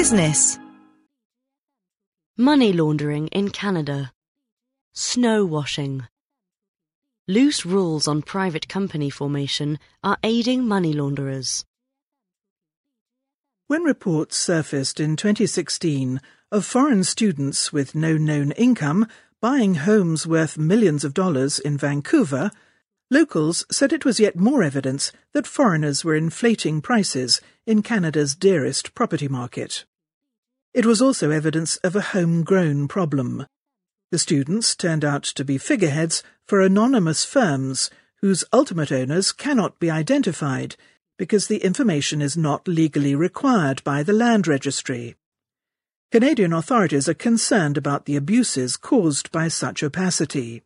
Business. Money laundering in Canada. Snow washing. Loose rules on private company formation are aiding money launderers. When reports surfaced in 2016 of foreign students with no known income buying homes worth millions of dollars in Vancouver, locals said it was yet more evidence that foreigners were inflating prices in Canada's dearest property market. It was also evidence of a homegrown problem. The students turned out to be figureheads for anonymous firms whose ultimate owners cannot be identified because the information is not legally required by the Land Registry. Canadian authorities are concerned about the abuses caused by such opacity.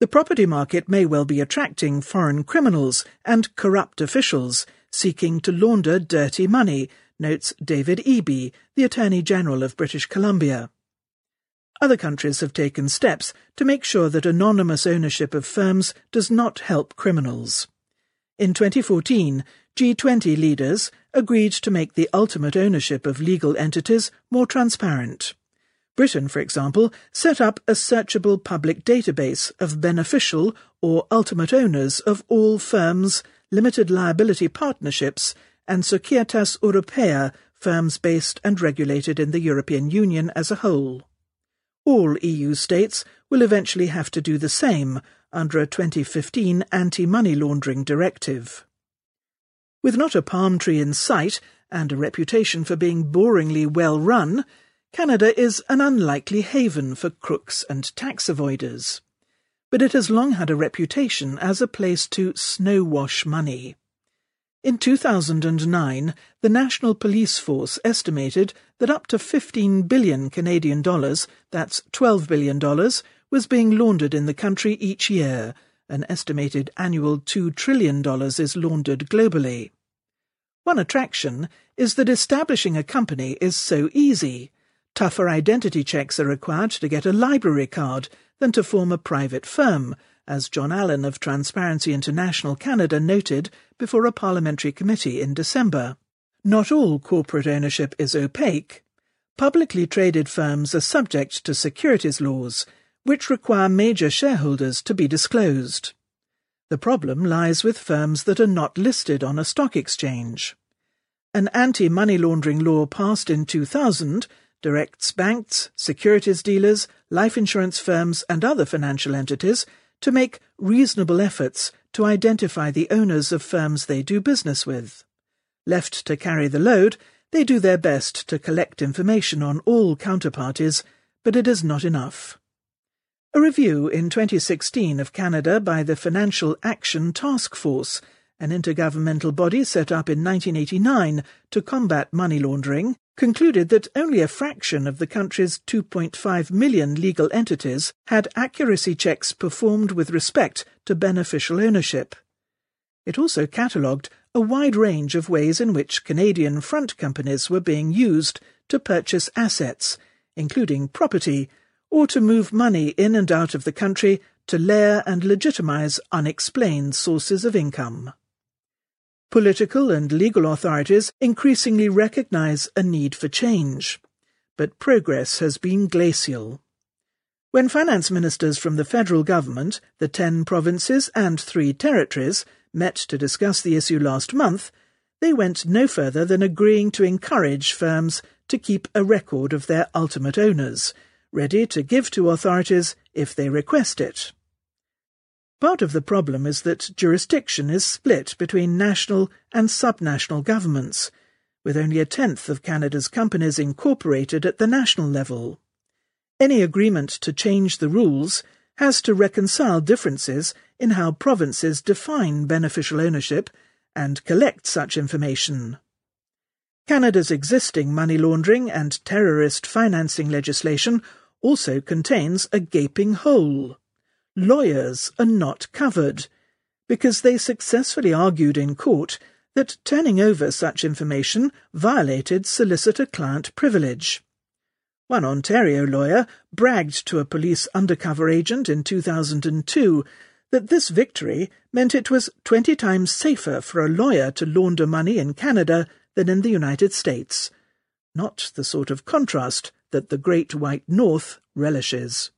The property market may well be attracting foreign criminals and corrupt officials seeking to launder dirty money, notes David Eby, the Attorney General of British Columbia. Other countries have taken steps to make sure that anonymous ownership of firms does not help criminals. In 2014, G20 leaders agreed to make the ultimate ownership of legal entities more transparent. Britain, for example, set up a searchable public database of beneficial or ultimate owners of all firms, limited liability partnerships, and Societas Europaea, firms based and regulated in the European Union as a whole. All EU states will eventually have to do the same under a 2015 anti-money laundering directive. With not a palm tree in sight and a reputation for being boringly well run, Canada is an unlikely haven for crooks and tax avoiders. But it has long had a reputation as a place to snowwash money. In 2009, the National Police Force estimated that up to 15 billion Canadian dollars, that's 12 billion dollars, was being laundered in the country each year. An estimated annual $2 trillion is laundered globally. One attraction is that establishing a company is so easy. Tougher identity checks are required to get a library card than to form a private firm, as John Allen of Transparency International Canada noted before a parliamentary committee in December. Not all corporate ownership is opaque. Publicly traded firms are subject to securities laws, which require major shareholders to be disclosed. The problem lies with firms that are not listed on a stock exchange. An anti-money laundering law passed in 2000 directs banks, securities dealers, life insurance firms, and other financial entities to make reasonable efforts to identify the owners of firms they do business with. Left to carry the load, they do their best to collect information on all counterparties, but it is not enough. A review in 2016 of Canada by the Financial Action Task Force, an intergovernmental body set up in 1989 to combat money laundering, concluded that only a fraction of the country's 2.5 million legal entities had accuracy checks performed with respect to beneficial ownership. It also catalogued a wide range of ways in which Canadian front companies were being used to purchase assets, including property, or to move money in and out of the country to layer and legitimize unexplained sources of income. Political and legal authorities increasingly recognize a need for change, but progress has been glacial. When finance ministers from the federal government, the ten provinces, and three territories met to discuss the issue last month, they went no further than agreeing to encourage firms to keep a record of their ultimate owners ready to give to authorities if they request it. Part of the problem is that jurisdiction is split between national and subnational governments, with only a tenth of Canada's companies incorporated at the national level. Any agreement to change the rules has to reconcile differences in how provinces define beneficial ownership and collect such information. Canada's existing money laundering and terrorist financing legislation also contains a gaping hole. Lawyers are not covered, because they successfully argued in court that turning over such information violated solicitor-client privilege. One Ontario lawyer bragged to a police undercover agent in 2002 that this victory meant it was 20 times safer for a lawyer to launder money in Canada than in the United States, not the sort of contrast that the Great White North relishes.